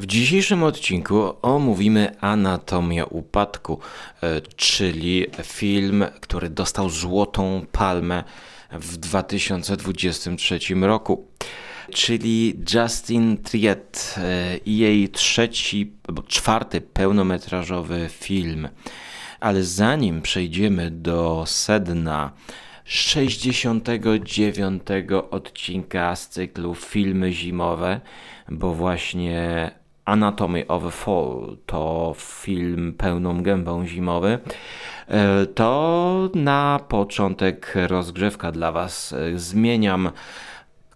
W dzisiejszym odcinku omówimy Anatomię Upadku, e, czyli film, który dostał Złotą Palmę w 2023 roku. Czyli Justin Triet e, i jej trzeci, czwarty pełnometrażowy film. Ale zanim przejdziemy do sedna 69 odcinka z cyklu Filmy Zimowe, bo właśnie Anatomy of Fall to film pełną gębą zimowy, e, to na początek rozgrzewka dla Was. Zmieniam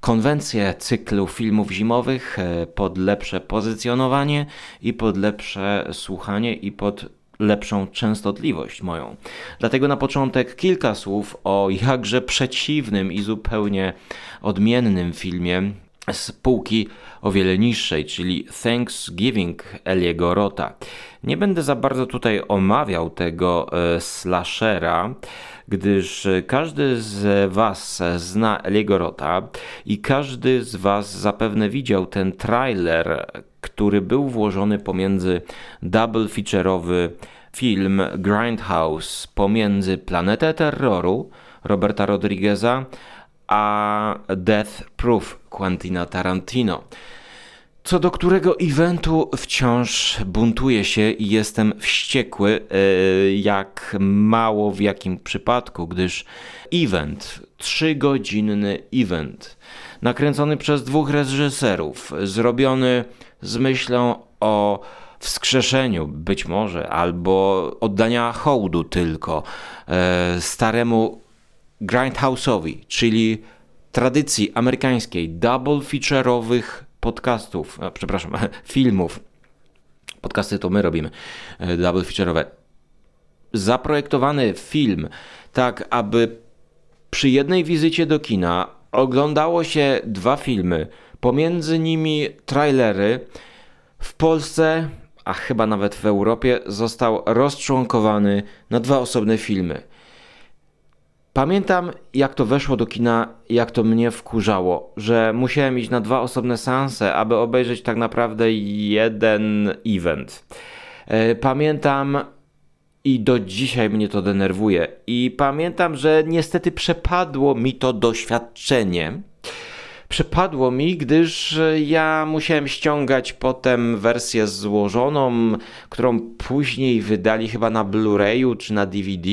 konwencję cyklu filmów zimowych e, pod lepsze pozycjonowanie i pod lepsze słuchanie i pod lepszą częstotliwość moją. Dlatego na początek kilka słów o jakże przeciwnym i zupełnie odmiennym filmie z półki o wiele niższej, czyli Thanksgiving Eliego Rota. Nie będę za bardzo tutaj omawiał tego e, slashera, gdyż każdy z Was zna Eliego Rota i każdy z Was zapewne widział ten trailer, który był włożony pomiędzy double feature'owy film Grindhouse pomiędzy Planetę Terroru Roberta Rodrigueza a Death Proof Quentina Tarantino. Co do którego eventu wciąż buntuję się i jestem wściekły, e, jak mało w jakim przypadku, gdyż event, trzygodzinny event, nakręcony przez dwóch reżyserów, zrobiony z myślą o wskrzeszeniu być może, albo oddania hołdu tylko e, staremu grindhouse'owi, czyli tradycji amerykańskiej double feature'owych podcastów, a, przepraszam, filmów. Podcasty to my robimy, e, double feature'owe. Zaprojektowany film tak, aby przy jednej wizycie do kina oglądało się dwa filmy, pomiędzy nimi trailery. W Polsce, a chyba nawet w Europie, został rozczłonkowany na dwa osobne filmy. Pamiętam, jak to weszło do kina, jak to mnie wkurzało, że musiałem iść na dwa osobne seanse, aby obejrzeć tak naprawdę jeden event. E, pamiętam i do dzisiaj mnie to denerwuje. I pamiętam, że niestety przepadło mi to doświadczenie. Przepadło mi, gdyż ja musiałem ściągać potem wersję złożoną, którą później wydali chyba na Blu-rayu czy na DVD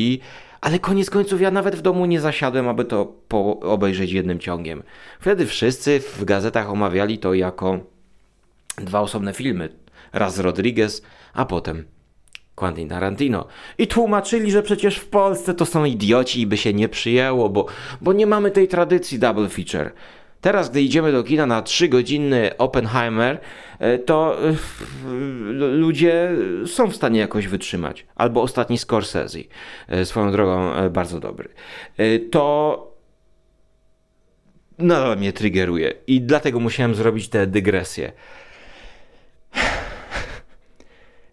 ale koniec końców ja nawet w domu nie zasiadłem, aby to obejrzeć jednym ciągiem. Wtedy wszyscy w gazetach omawiali to jako dwa osobne filmy. Raz Rodriguez, a potem Quentin Tarantino. I tłumaczyli, że przecież w Polsce to są idioci i by się nie przyjęło, bo, bo nie mamy tej tradycji double feature. Teraz, gdy idziemy do kina na 3-godzinny Oppenheimer, e, to e, ludzie są w stanie jakoś wytrzymać. Albo ostatni Scorsese, e, swoją drogą bardzo dobry. To nadal mnie triggeruje i dlatego musiałem zrobić tę dygresję.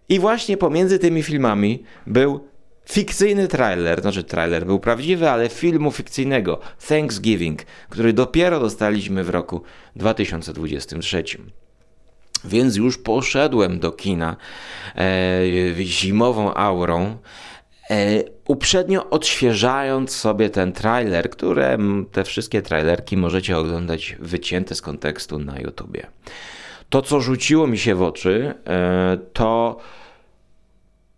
I właśnie pomiędzy tymi filmami był fikcyjny trailer, znaczy trailer był prawdziwy, ale filmu fikcyjnego Thanksgiving, który dopiero dostaliśmy w roku 2023. Więc już poszedłem do kina e, zimową aurą, e, uprzednio odświeżając sobie ten trailer, które te wszystkie trailerki możecie oglądać wycięte z kontekstu na YouTubie. To, co rzuciło mi się w oczy, e, to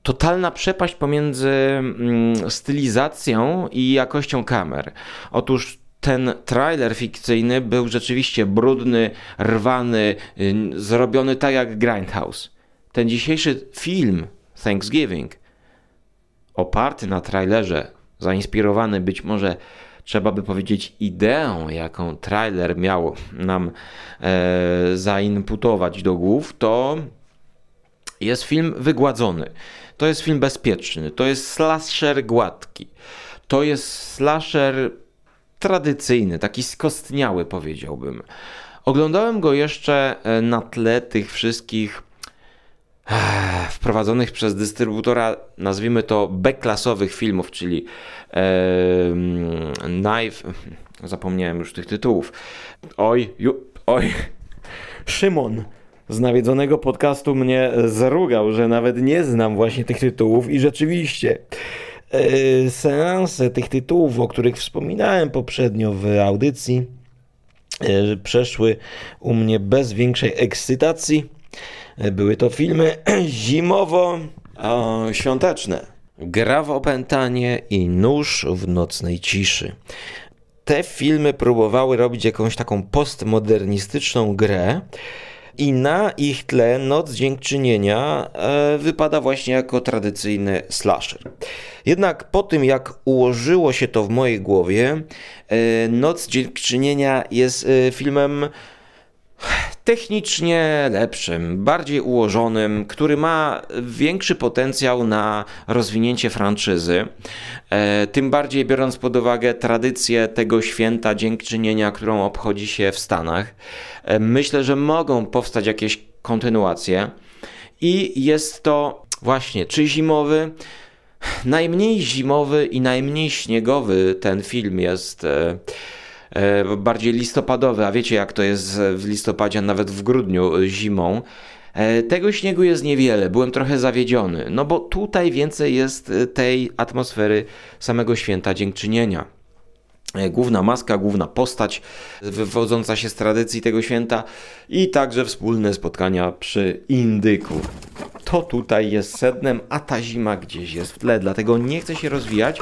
totalna przepaść pomiędzy mm, stylizacją i jakością kamer. Otóż ten trailer fikcyjny był rzeczywiście brudny, rwany, y, zrobiony tak jak Grindhouse. Ten dzisiejszy film Thanksgiving, oparty na trailerze, zainspirowany być może trzeba by powiedzieć ideą, jaką trailer miał nam e, zainputować do głów, to jest film wygładzony. To jest film bezpieczny. To jest slasher gładki. To jest slasher tradycyjny, taki skostniały powiedziałbym. Oglądałem go jeszcze e, na tle tych wszystkich e, wprowadzonych przez dystrybutora, nazwijmy to B-klasowych filmów, czyli e, Knife, zapomniałem już tych tytułów. Oj, ju, oj, Szymon, z nawiedzonego podcastu mnie zrugał, że nawet nie znam właśnie tych tytułów i rzeczywiście yy, seanse tych tytułów, o których wspominałem poprzednio w audycji, yy, przeszły u mnie bez większej ekscytacji. Yy, były to filmy zimowo-świąteczne. Gra w opętanie i nóż w nocnej ciszy te filmy próbowały robić jakąś taką postmodernistyczną grę. I na ich tle Noc Dziękczynienia e, wypada właśnie jako tradycyjny slasher. Jednak po tym, jak ułożyło się to w mojej głowie, e, Noc Dziękczynienia jest e, filmem technicznie lepszym, bardziej ułożonym, który ma większy potencjał na rozwinięcie franczyzy. E, tym bardziej biorąc pod uwagę tradycję tego święta dziękczynienia, którą obchodzi się w Stanach. E, myślę, że mogą powstać jakieś kontynuacje. I jest to właśnie czy zimowy, najmniej zimowy i najmniej śniegowy ten film jest e, bardziej listopadowy, a wiecie jak to jest w listopadzie, nawet w grudniu e, zimą. E, tego śniegu jest niewiele, byłem trochę zawiedziony, no bo tutaj więcej jest tej atmosfery samego święta dziękczynienia. Główna maska, główna postać wywodząca się z tradycji tego święta i także wspólne spotkania przy indyku. To tutaj jest sednem, a ta zima gdzieś jest w tle, dlatego nie chcę się rozwijać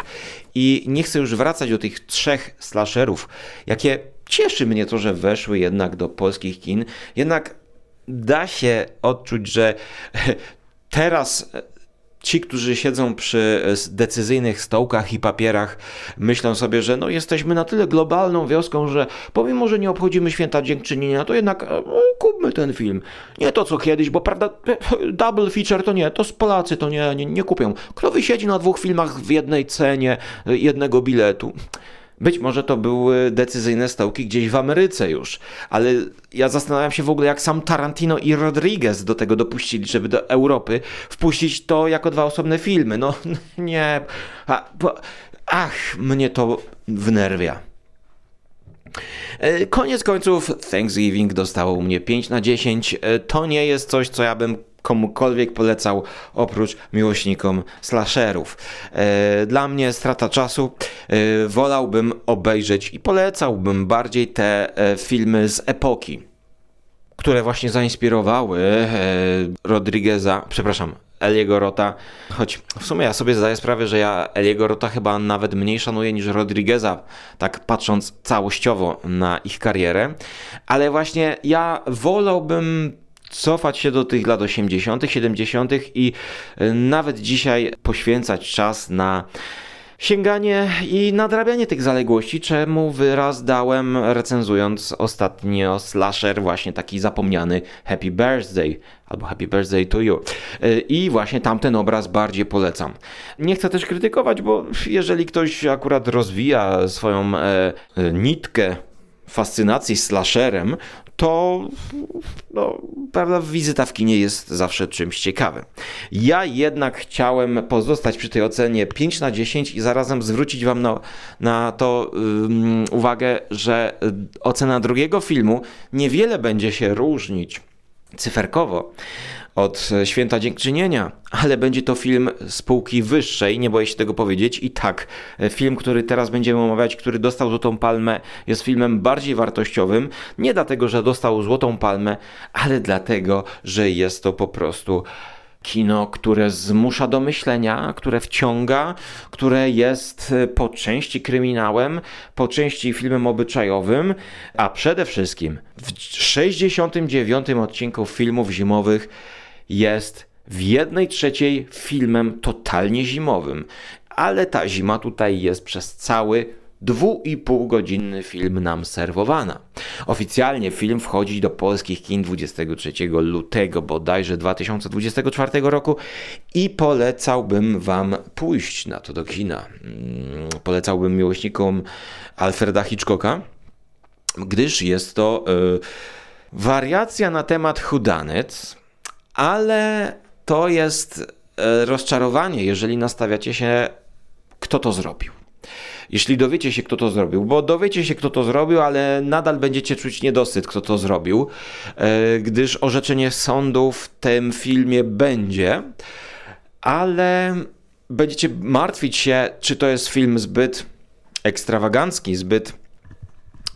i nie chcę już wracać do tych trzech slasherów, jakie cieszy mnie to, że weszły jednak do polskich kin. Jednak da się odczuć, że teraz ci, którzy siedzą przy decyzyjnych stołkach i papierach, myślą sobie, że no jesteśmy na tyle globalną wioską, że pomimo, że nie obchodzimy święta dziękczynienia, to jednak e, kupmy ten film. Nie to co kiedyś, bo prawda, double feature to nie, to z Polacy to nie, nie, nie kupią. Kto wysiedzi na dwóch filmach w jednej cenie e, jednego biletu? Być może to były decyzyjne stołki gdzieś w Ameryce już, ale ja zastanawiam się w ogóle, jak sam Tarantino i Rodriguez do tego dopuścili, żeby do Europy wpuścić to jako dwa osobne filmy. No nie. A, bo, ach, mnie to wnerwia. E, koniec końców, Thanksgiving dostało u mnie 5 na 10. E, to nie jest coś, co ja bym komukolwiek polecał oprócz miłośnikom slasherów. E, dla mnie strata czasu. Wolałbym obejrzeć i polecałbym bardziej te filmy z epoki, które właśnie zainspirowały Rodrigueza, przepraszam, Eliego Rota, choć w sumie ja sobie zdaję sprawę, że ja Eliego Rota chyba nawet mniej szanuję niż Rodrigueza, tak patrząc całościowo na ich karierę, ale właśnie ja wolałbym cofać się do tych lat 80., 70. i nawet dzisiaj poświęcać czas na sięganie i nadrabianie tych zaległości, czemu wyraz dałem recenzując ostatnio slasher, właśnie taki zapomniany Happy Birthday albo Happy Birthday to You. Y, I właśnie tamten obraz bardziej polecam. Nie chcę też krytykować, bo jeżeli ktoś akurat rozwija swoją e, e nitkę fascynacji slasherem, to no, prawda, wizyta w kinie jest zawsze czymś ciekawym. Ja jednak chciałem pozostać przy tej ocenie 5 na 10 i zarazem zwrócić Wam na, na to um, uwagę, że ocena drugiego filmu niewiele będzie się różnić cyferkowo od Święta Dziękczynienia, ale będzie to film spółki wyższej, nie boję się tego powiedzieć. I tak, film, który teraz będziemy omawiać, który dostał Złotą Palmę, jest filmem bardziej wartościowym. Nie dlatego, że dostał Złotą Palmę, ale dlatego, że jest to po prostu kino, które zmusza do myślenia, które wciąga, które jest po części kryminałem, po części filmem obyczajowym, a przede wszystkim w 69 odcinku filmów zimowych jest w jednej trzeciej filmem totalnie zimowym. Ale ta zima tutaj jest przez cały dwu i pół godzinny film nam serwowana. Oficjalnie film wchodzi do polskich kin 23 lutego bodajże 2024 roku i polecałbym wam pójść na to do kina. Mm, polecałbym miłośnikom Alfreda Hitchcocka, gdyż jest to yy, wariacja na temat Hudanet, ale to jest e, rozczarowanie, jeżeli nastawiacie się, kto to zrobił. Jeśli dowiecie się, kto to zrobił, bo dowiecie się, kto to zrobił, ale nadal będziecie czuć niedosyt, kto to zrobił, e, gdyż orzeczenie sądu w tym filmie będzie, ale będziecie martwić się, czy to jest film zbyt ekstrawagancki, zbyt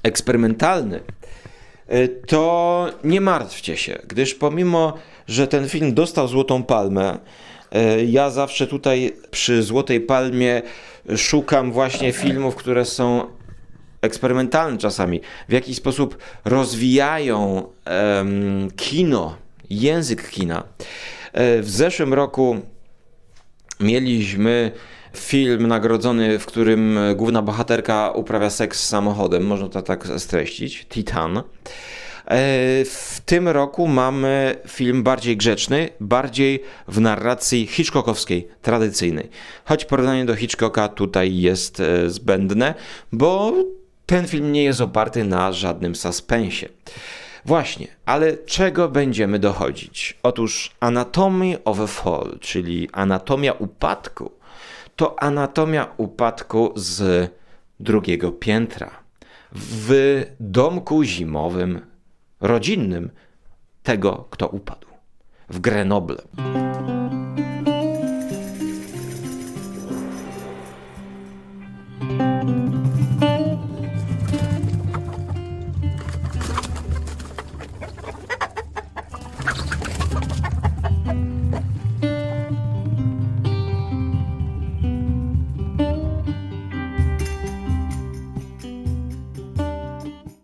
eksperymentalny. E, to nie martwcie się, gdyż pomimo, że ten film dostał Złotą Palmę, ja zawsze tutaj przy Złotej Palmie szukam właśnie filmów, które są eksperymentalne czasami, w jakiś sposób rozwijają um, kino, język kina. E, w zeszłym roku mieliśmy film nagrodzony, w którym główna bohaterka uprawia seks z samochodem, można to tak streścić, Titan. E, w tym roku mamy film bardziej grzeczny, bardziej w narracji Hitchcockowskiej, tradycyjnej. Choć porównanie do Hitchcocka tutaj jest e, zbędne, bo ten film nie jest oparty na żadnym suspensie. Właśnie, ale czego będziemy dochodzić? Otóż Anatomy of a Fall, czyli anatomia upadku, to anatomia upadku z drugiego piętra. W domku zimowym, rodzinnym tego, kto upadł. W Grenoble.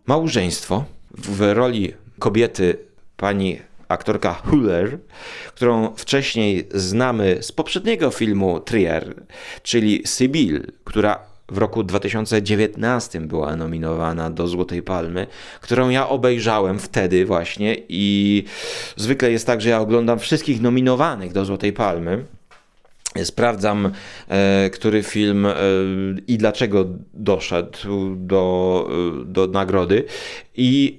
Małżeństwo w roli kobiety pani aktorka Huller, którą wcześniej znamy z poprzedniego filmu Trier, czyli Sybil, która w roku 2019 była nominowana do Złotej Palmy, którą ja obejrzałem wtedy właśnie i zwykle jest tak, że ja oglądam wszystkich nominowanych do Złotej Palmy sprawdzam, e, który film e, i dlaczego doszedł do, e, do nagrody. I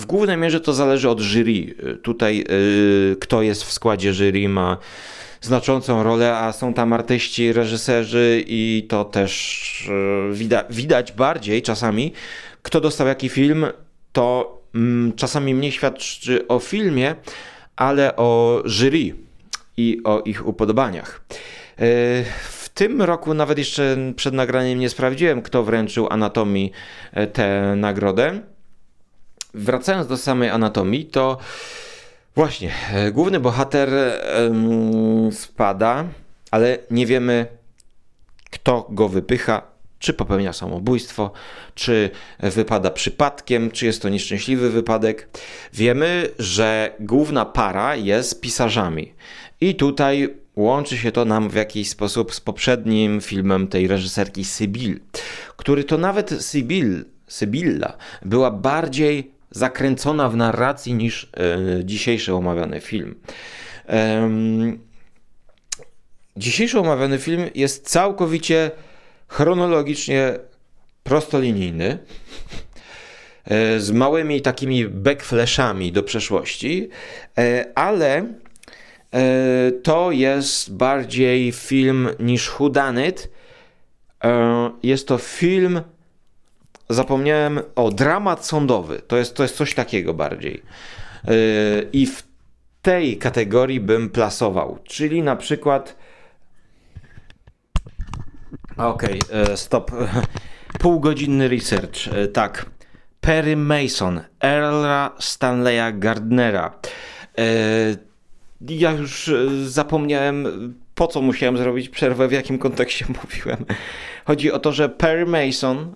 w głównej mierze to zależy od jury. Tutaj kto jest w składzie jury ma znaczącą rolę, a są tam artyści, reżyserzy i to też widać, widać bardziej czasami, kto dostał jaki film, to mm, czasami mniej świadczy o filmie, ale o jury i o ich upodobaniach. E, w tym roku, nawet jeszcze przed nagraniem, nie sprawdziłem, kto wręczył anatomii e, tę nagrodę. Wracając do samej anatomii, to właśnie e, główny bohater spada, ale nie wiemy, kto go wypycha, czy popełnia samobójstwo, czy wypada przypadkiem, czy jest to nieszczęśliwy wypadek. Wiemy, że główna para jest pisarzami. I tutaj łączy się to nam w jakiś sposób z poprzednim filmem tej reżyserki Sybil, który to nawet Sybil, Sybilla była bardziej zakręcona w narracji niż e, dzisiejszy omawiany film. Dzisiejszy omawiany film jest całkowicie chronologicznie prostolinijny, e, z małymi takimi backflashami do przeszłości, e, ale to jest bardziej film niż Hudanit. E, jest to film, zapomniałem, o dramat sądowy. To jest, to jest coś takiego bardziej. E, I w tej kategorii bym plasował, czyli na przykład. Okej, okay, stop. Półgodzinny research. Tak. Perry Mason, Earla Stanleya Gardnera ja już e, zapomniałem, po co musiałem zrobić przerwę, w jakim kontekście mówiłem. Chodzi o to, że Perry Mason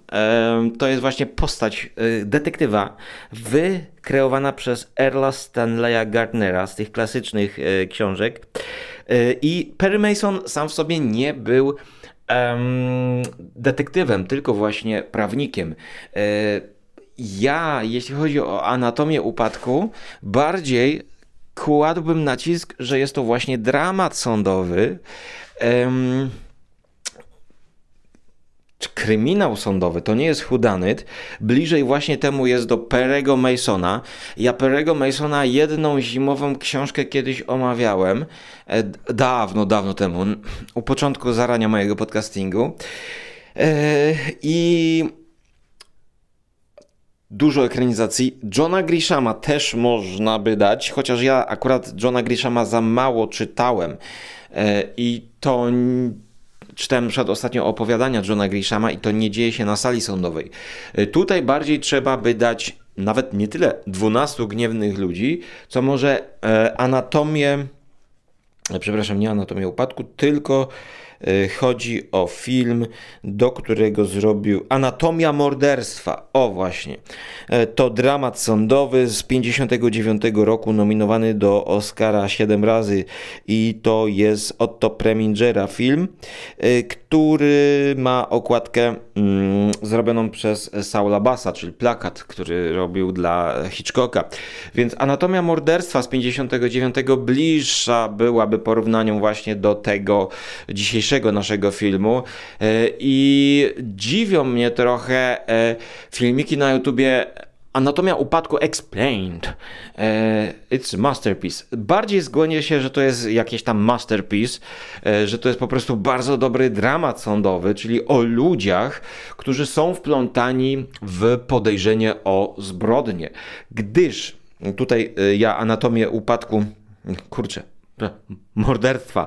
to jest właśnie postać e, detektywa wykreowana przez Erla Stanleya Gardnera z tych klasycznych książek. I Perry Mason sam w sobie nie był detektywem, tylko właśnie prawnikiem. Ja, jeśli chodzi o anatomię upadku, bardziej kładłbym nacisk, że jest to właśnie dramat sądowy. Um, kryminał sądowy, to nie jest hudanyt. Bliżej właśnie temu jest do Perego Masona. Ja Perego Masona jedną zimową książkę kiedyś omawiałem. E, dawno, dawno temu. U początku zarania mojego podcastingu. I dużo ekranizacji. Johna Grishama też można by dać, chociaż ja akurat Johna Grishama za mało czytałem. I to czytałem przed ostatnio opowiadania Johna Grishama i to nie dzieje się na sali sądowej. Tutaj bardziej trzeba by dać nawet nie tyle 12 gniewnych ludzi, co może e, anatomię, e, przepraszam, nie anatomię upadku, tylko e, chodzi o film, do którego zrobił Anatomia Morderstwa. O właśnie. To dramat sądowy z 59 roku, nominowany do Oscara 7 razy i to jest Otto Premingera film, który ma okładkę mm, zrobioną przez Saula Bassa, czyli plakat, który robił dla Hitchcocka. Więc Anatomia Morderstwa z 59 bliższa byłaby porównaniu właśnie do tego dzisiejszego naszego filmu e, i dziwią mnie trochę e, filmiki na YouTubie Anatomia upadku Explained. E, it's masterpiece. Bardziej zgłonię się, że to jest jakieś tam masterpiece, że to jest po prostu bardzo dobry dramat sądowy, czyli o ludziach, którzy są wplątani w podejrzenie o zbrodnię. Gdyż tutaj ja anatomię upadku, kurczę, morderstwa.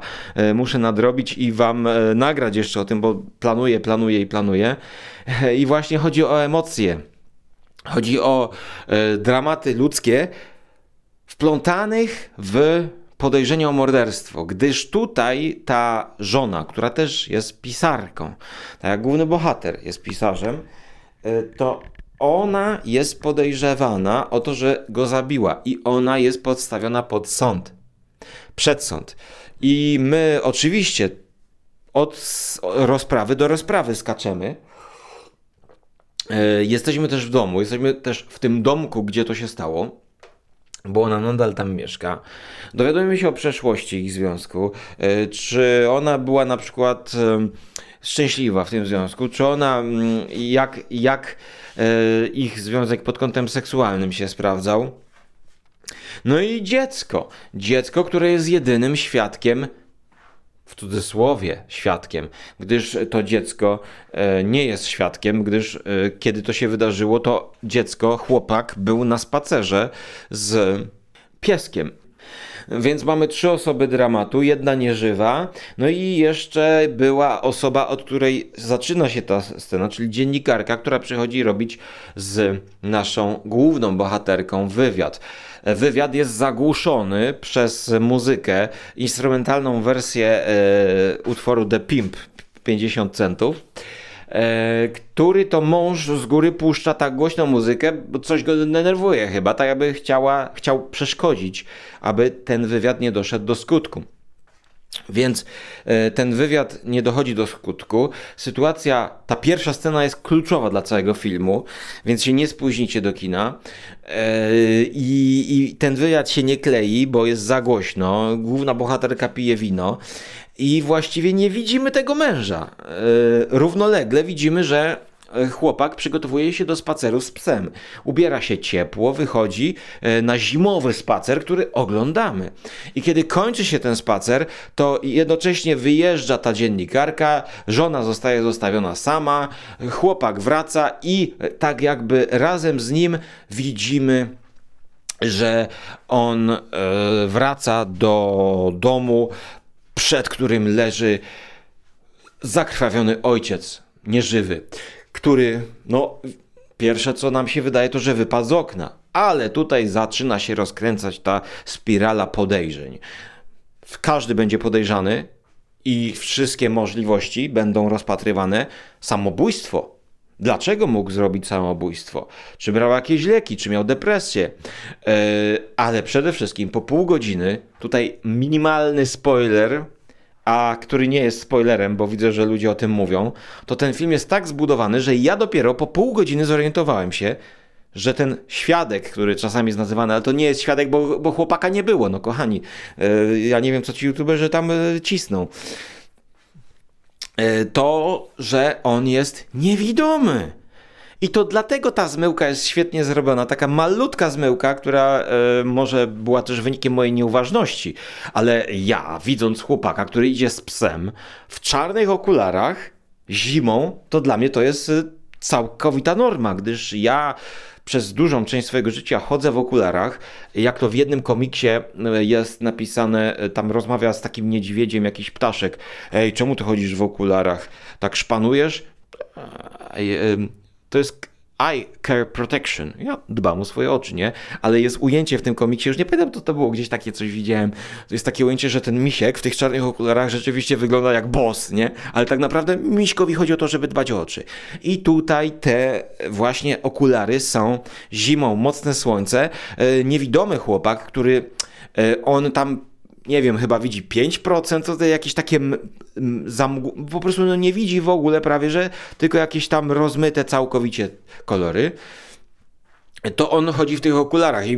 Muszę nadrobić i wam nagrać jeszcze o tym, bo planuję, planuję i planuję. I właśnie chodzi o emocje. Chodzi o e, dramaty ludzkie wplątanych w podejrzenie o morderstwo, gdyż tutaj ta żona, która też jest pisarką, tak jak główny bohater jest pisarzem, e, to ona jest podejrzewana o to, że go zabiła i ona jest podstawiona pod sąd, przed sąd. I my oczywiście od rozprawy do rozprawy skaczemy, E, jesteśmy też w domu, jesteśmy też w tym domku, gdzie to się stało bo ona nadal tam mieszka. Dowiadujemy się o przeszłości ich związku. E, czy ona była na przykład e, szczęśliwa w tym związku? Czy ona, mm, jak, jak ich związek pod kątem seksualnym się sprawdzał? No i dziecko. Dziecko, które jest jedynym świadkiem w cudzysłowie świadkiem, gdyż to dziecko e, nie jest świadkiem, gdyż e, kiedy to się wydarzyło, to dziecko, chłopak był na spacerze z pieskiem. Więc mamy trzy osoby dramatu, jedna nieżywa, no i jeszcze była osoba, od której zaczyna się ta scena, czyli dziennikarka, która przychodzi robić z naszą główną bohaterką wywiad. Wywiad jest zagłuszony przez muzykę, instrumentalną wersję e, utworu The Pimp 50 centów który to mąż z góry puszcza tak głośną muzykę, bo coś go denerwuje chyba, tak jakby chciała, chciał przeszkodzić, aby ten wywiad nie doszedł do skutku. Więc e, ten wywiad nie dochodzi do skutku. Sytuacja, ta pierwsza scena jest kluczowa dla całego filmu, więc się nie spóźnicie do kina. E, I, I, ten wywiad się nie klei, bo jest za głośno. Główna bohaterka pije wino. I właściwie nie widzimy tego męża. E, równolegle widzimy, że E, chłopak przygotowuje się do spaceru z psem. Ubiera się ciepło, wychodzi e, na zimowy spacer, który oglądamy. I kiedy kończy się ten spacer, to jednocześnie wyjeżdża ta dziennikarka, żona zostaje zostawiona sama, chłopak wraca i tak jakby razem z nim widzimy że on wraca do domu, przed którym leży zakrwawiony ojciec, nieżywy który, no, pierwsze co nam się wydaje, to że wypadł z okna. Ale tutaj zaczyna się rozkręcać ta spirala podejrzeń. Każdy będzie podejrzany i wszystkie możliwości będą rozpatrywane. Samobójstwo. Dlaczego mógł zrobić samobójstwo? Czy brał jakieś leki, czy miał depresję? Yy, ale przede wszystkim po pół godziny, tutaj minimalny spoiler, a który nie jest spoilerem, bo widzę, że ludzie o tym mówią, to ten film jest tak zbudowany, że ja dopiero po pół godziny zorientowałem się, że ten świadek, który czasami jest nazywany, ale to nie jest świadek, bo, bo chłopaka nie było, no kochani. Yy, ja nie wiem, co ci youtuberzy tam yy, cisną. Yy, to, że on jest niewidomy. I to dlatego ta zmyłka jest świetnie zrobiona. Taka malutka zmyłka, która e, może była też wynikiem mojej nieuważności. Ale ja, widząc chłopaka, który idzie z psem w czarnych okularach, zimą, to dla mnie to jest y, całkowita norma, gdyż ja przez dużą część swojego życia chodzę w okularach. Jak to w jednym komiksie y, jest napisane, y, tam rozmawia z takim niedźwiedziem jakiś ptaszek. Ej, czemu ty chodzisz w okularach? Tak szpanujesz? To jest Eye Care Protection. Ja dbam o swoje oczy, nie? Ale jest ujęcie w tym komiksie, już nie pamiętam, co to było, gdzieś takie coś widziałem. To jest takie ujęcie, że ten misiek w tych czarnych okularach rzeczywiście wygląda jak boss, nie? Ale tak naprawdę miśkowi chodzi o to, żeby dbać o oczy. I tutaj te właśnie okulary są zimą, mocne słońce. E, niewidomy chłopak, który e, on tam nie wiem, chyba widzi 5%, to, jakieś takie po prostu no nie widzi w ogóle prawie, że tylko jakieś tam rozmyte całkowicie kolory. To on chodzi w tych okularach i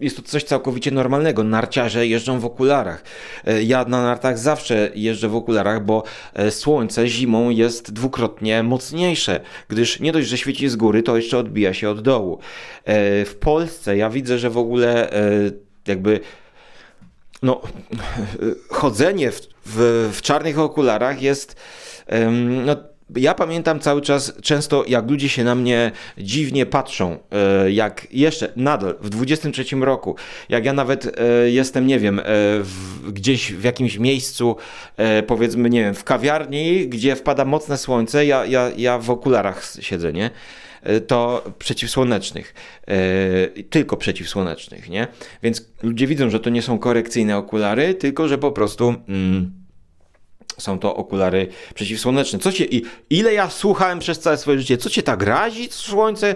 jest to coś całkowicie normalnego. Narciarze jeżdżą w okularach. E, ja na nartach zawsze jeżdżę w okularach, bo e, słońce zimą jest dwukrotnie mocniejsze, gdyż nie dość, że świeci z góry, to jeszcze odbija się od dołu. E, w Polsce ja widzę, że w ogóle jakby no, chodzenie w, w, w czarnych okularach jest. No, ja pamiętam cały czas często, jak ludzie się na mnie dziwnie patrzą, e, jak jeszcze nadal w 23 roku, jak ja nawet e, jestem, nie wiem, e, w, gdzieś w jakimś miejscu, powiedzmy, nie wiem, w kawiarni, gdzie wpada mocne słońce, ja, ja, ja w okularach siedzę, nie? To przeciwsłonecznych, tylko przeciwsłonecznych, nie? Więc ludzie widzą, że to nie są korekcyjne okulary, tylko że po prostu. Mm, są to okulary przeciwsłoneczne. Co cię, i ile ja słuchałem przez całe swoje życie, co cię tak razi słońce?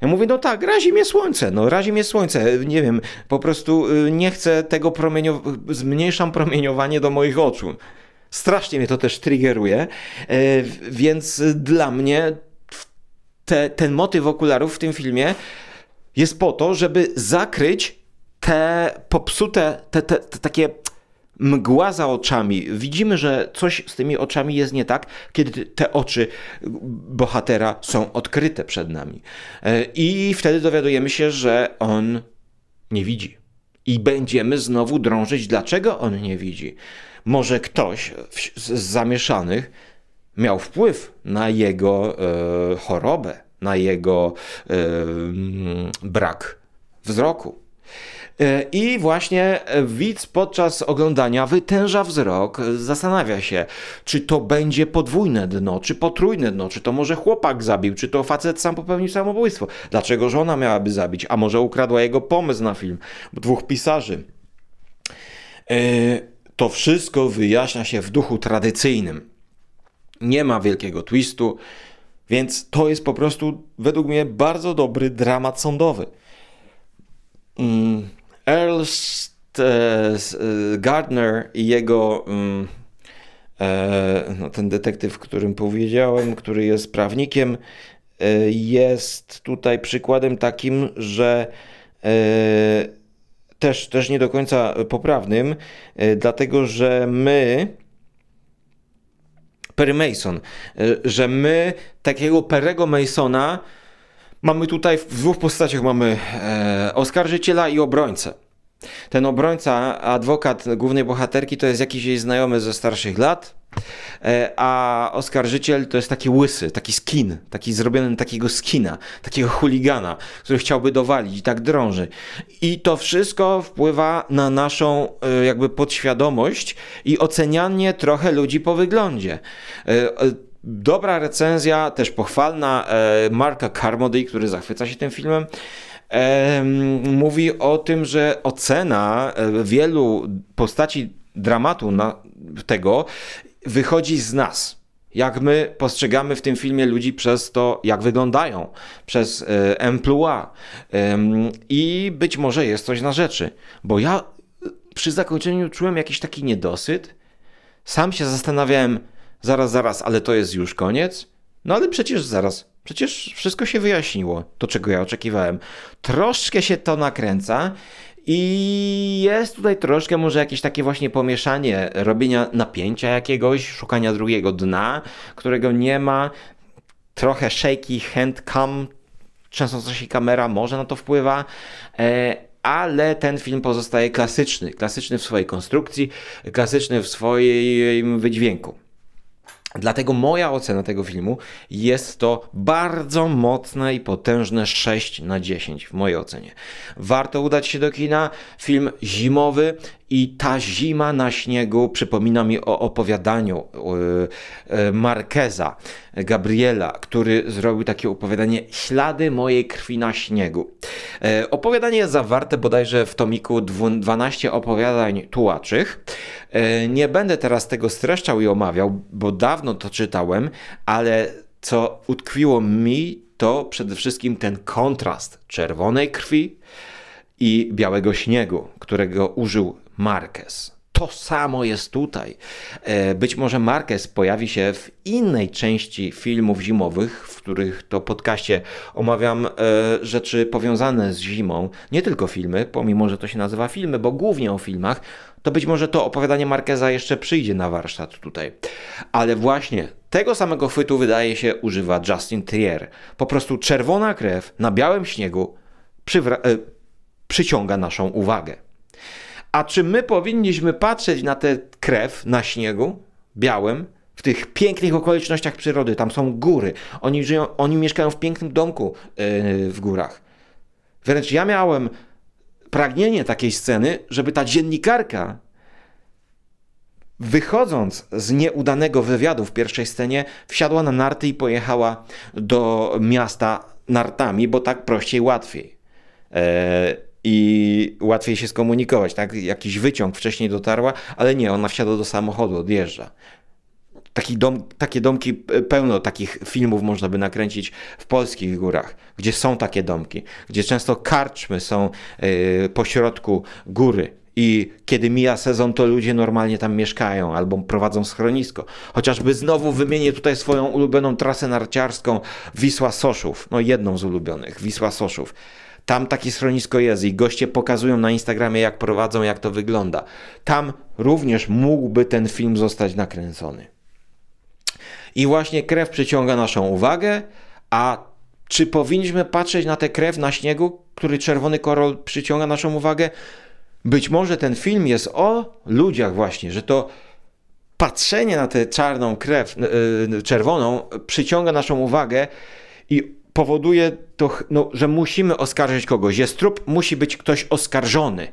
Ja mówię, no tak, razi mnie słońce, no razi mnie słońce, nie wiem, po prostu y, nie chcę tego promieniowania, zmniejszam promieniowanie do moich oczu. Strasznie mnie to też triggeruje, e, więc dla mnie te, ten motyw okularów w tym filmie jest po to, żeby zakryć te popsute, te, te, te takie mgła za oczami. Widzimy, że coś z tymi oczami jest nie tak, kiedy te oczy bohatera są odkryte przed nami. E, I wtedy dowiadujemy się, że on nie widzi. I będziemy znowu drążyć, dlaczego on nie widzi. Może ktoś z zamieszanych miał wpływ na jego e, chorobę, na jego e, brak wzroku. E, I właśnie widz podczas oglądania wytęża wzrok, zastanawia się, czy to będzie podwójne dno, czy potrójne dno, czy to może chłopak zabił, czy to facet sam popełnił samobójstwo. Dlaczego żona miałaby zabić, a może ukradła jego pomysł na film, dwóch pisarzy. E, to wszystko wyjaśnia się w duchu tradycyjnym nie ma wielkiego twistu, więc to jest po prostu według mnie bardzo dobry dramat sądowy. Mm, Earl e, Gardner i jego mm, e, no, ten detektyw, którym powiedziałem, który jest prawnikiem, e, jest tutaj przykładem takim, że też, też nie do końca poprawnym, dlatego że my Perry Mason, że my takiego Perego Masona mamy tutaj w dwóch postaciach mamy e, oskarżyciela i obrońcę. Ten obrońca, adwokat głównej bohaterki to jest jakiś jej znajomy ze starszych lat, e, a oskarżyciel to jest taki łysy, taki skin, taki zrobiony takiego skina, takiego chuligana, który chciałby dowalić i tak drąży. I to wszystko wpływa na naszą e, jakby podświadomość i ocenianie trochę ludzi po wyglądzie. E, dobra recenzja, też pochwalna Marka Carmody, który zachwyca się tym filmem, mówi o tym, że ocena e, wielu postaci dramatu tego wychodzi z nas. Jak my postrzegamy w tym filmie ludzi przez to, jak wyglądają, przez e, emploi. I być może jest coś na rzeczy, bo ja przy zakończeniu czułem jakiś taki niedosyt. Sam się zastanawiałem, zaraz, zaraz, ale to jest już koniec. No ale przecież zaraz, przecież wszystko się wyjaśniło, to czego ja oczekiwałem. Troszkę się to nakręca i jest tutaj troszkę może jakieś takie właśnie pomieszanie robienia napięcia jakiegoś, szukania drugiego dna, którego nie ma. Trochę shaky hand cam, często się kamera może na to wpływa, e, ale ten film pozostaje klasyczny. Klasyczny w swojej konstrukcji, klasyczny w swoim wydźwięku. Dlatego moja ocena tego filmu jest to bardzo mocne i potężne 6 na 10 w mojej ocenie. Warto udać się do kina. Film zimowy i ta zima na śniegu przypomina mi o opowiadaniu e, e, Marqueza Gabriela, który zrobił takie opowiadanie Ślady mojej krwi na śniegu. E, opowiadanie jest zawarte bodajże w tomiku 12 opowiadań tułaczych. Nie będę teraz tego streszczał i omawiał, bo dawno to czytałem, ale co utkwiło mi, to przede wszystkim ten kontrast czerwonej krwi i białego śniegu, którego użył Marquez. To samo jest tutaj. E, być może Marquez pojawi się w innej części filmów zimowych, w których to podcaście omawiam e, rzeczy powiązane z zimą. Nie tylko filmy, pomimo że to się nazywa filmy, bo głównie o filmach, to być może to opowiadanie Marqueza jeszcze przyjdzie na warsztat tutaj. Ale właśnie tego samego chwytu wydaje się używa Justin Trier. Po prostu czerwona krew na białym śniegu e, przyciąga naszą uwagę. A czy my powinniśmy patrzeć na tę krew na śniegu białym, w tych pięknych okolicznościach przyrody? Tam są góry. Oni, żyją, oni mieszkają w pięknym domku yy, w górach. Wręcz ja miałem pragnienie takiej sceny, żeby ta dziennikarka, wychodząc z nieudanego wywiadu w pierwszej scenie, wsiadła na narty i pojechała do miasta nartami, bo tak prościej, łatwiej. E, i łatwiej się skomunikować, tak? Jakiś wyciąg wcześniej dotarła, ale nie, ona wsiada do samochodu, odjeżdża. Taki dom, takie domki, pełno takich filmów można by nakręcić w polskich górach, gdzie są takie domki, gdzie często karczmy są yy, pośrodku góry. I kiedy mija sezon, to ludzie normalnie tam mieszkają albo prowadzą schronisko. Chociażby znowu wymienię tutaj swoją ulubioną trasę narciarską Wisła Soszów. No jedną z ulubionych, Wisła Soszów. Tam takie schronisko jest i goście pokazują na Instagramie, jak prowadzą, jak to wygląda. Tam również mógłby ten film zostać nakręcony. I właśnie krew przyciąga naszą uwagę, a czy powinniśmy patrzeć na tę krew na śniegu, który czerwony korol przyciąga naszą uwagę? Być może ten film jest o ludziach właśnie, że to patrzenie na tę czarną krew, yy, czerwoną przyciąga naszą uwagę i powoduje to, no, że musimy oskarżyć kogoś. Jest trup, musi być ktoś oskarżony.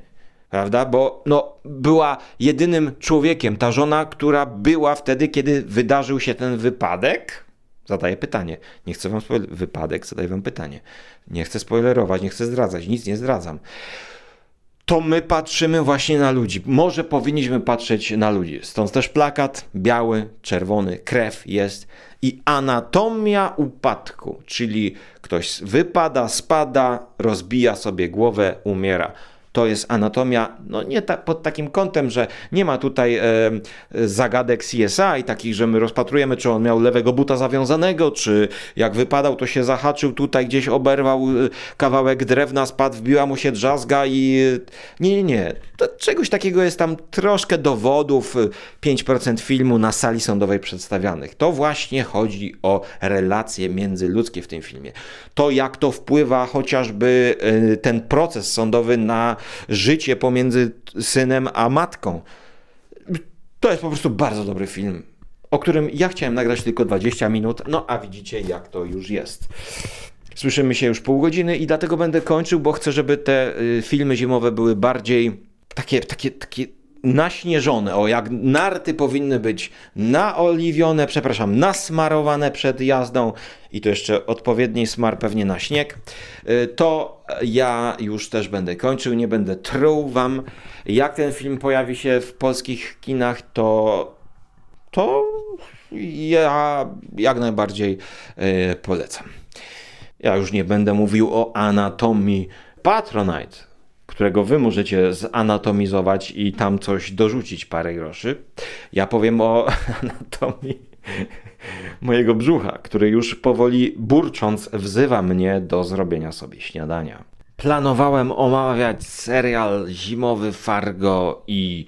Prawda? Bo no, była jedynym człowiekiem, ta żona, która była wtedy, kiedy wydarzył się ten wypadek. Zadaję pytanie. Nie chcę wam spoilerować. Wypadek, zadaję wam pytanie. Nie chcę spoilerować, nie chcę zdradzać, nic nie zdradzam. To my patrzymy właśnie na ludzi. Może powinniśmy patrzeć na ludzi. Stąd też plakat biały, czerwony, krew jest i anatomia upadku, czyli ktoś wypada, spada, rozbija sobie głowę, umiera to jest anatomia, no nie ta, pod takim kątem, że nie ma tutaj e, zagadek CSI, takich, że my rozpatrujemy, czy on miał lewego buta zawiązanego, czy jak wypadał, to się zahaczył tutaj, gdzieś oberwał e, kawałek drewna, spadł, wbiła mu się drzazga i nie, nie, nie. To czegoś takiego jest tam troszkę dowodów, 5% filmu na sali sądowej przedstawianych. To właśnie chodzi o relacje międzyludzkie w tym filmie. To jak to wpływa chociażby ten proces sądowy na życie pomiędzy synem a matką. To jest po prostu bardzo dobry film, o którym ja chciałem nagrać tylko 20 minut, no a widzicie jak to już jest. Słyszymy się już pół godziny i dlatego będę kończył, bo chcę, żeby te y, filmy zimowe były bardziej takie, takie, takie naśnieżone, o jak narty powinny być naoliwione, przepraszam, nasmarowane przed jazdą i to jeszcze odpowiedni smar pewnie na śnieg, y, to ja już też będę kończył, nie będę truł wam. Jak ten film pojawi się w polskich kinach, to to ja jak najbardziej yy, polecam. Ja już nie będę mówił o anatomii Patronite którego wy możecie zanatomizować i tam coś dorzucić parę groszy. Ja powiem o anatomii mojego brzucha, który już powoli burcząc wzywa mnie do zrobienia sobie śniadania. Planowałem omawiać serial zimowy Fargo i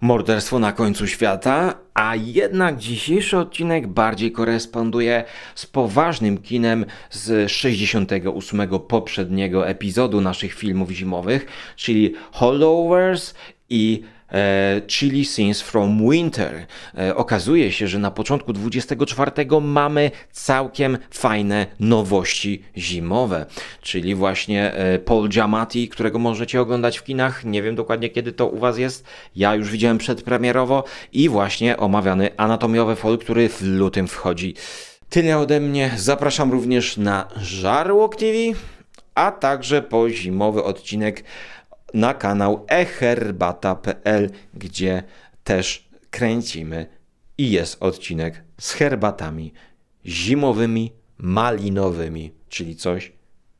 morderstwo na końcu świata, a jednak dzisiejszy odcinek bardziej koresponduje z poważnym kinem z 68 poprzedniego epizodu naszych filmów zimowych, czyli Holdovers i Chili Scenes from Winter. E, okazuje się, że na początku 24 mamy całkiem fajne nowości zimowe, czyli właśnie e, Paul Giamatti, którego możecie oglądać w kinach. Nie wiem dokładnie kiedy to u Was jest. Ja już widziałem przedpremierowo i właśnie omawiany anatomiowy fol, który w lutym wchodzi. Tyle ode mnie. Zapraszam również na Żarłok TV, a także po zimowy odcinek na kanał eherbata.pl, gdzie też kręcimy i jest odcinek z herbatami zimowymi, malinowymi, czyli coś,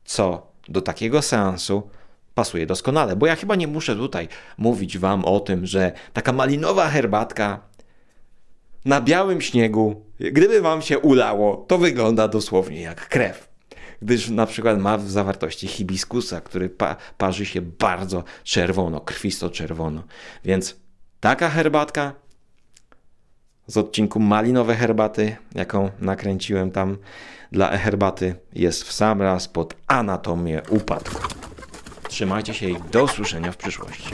co do takiego seansu pasuje doskonale, bo ja chyba nie muszę tutaj mówić wam o tym, że taka malinowa herbatka na białym śniegu, gdyby wam się ulało, to wygląda dosłownie jak krew. Gdyż na przykład ma w zawartości hibiskusa, który pa parzy się bardzo czerwono, krwisto czerwono. Więc taka herbatka z odcinku malinowe herbaty, jaką nakręciłem tam dla e-herbaty, jest w sam raz pod anatomię upadku. Trzymajcie się i do usłyszenia w przyszłości.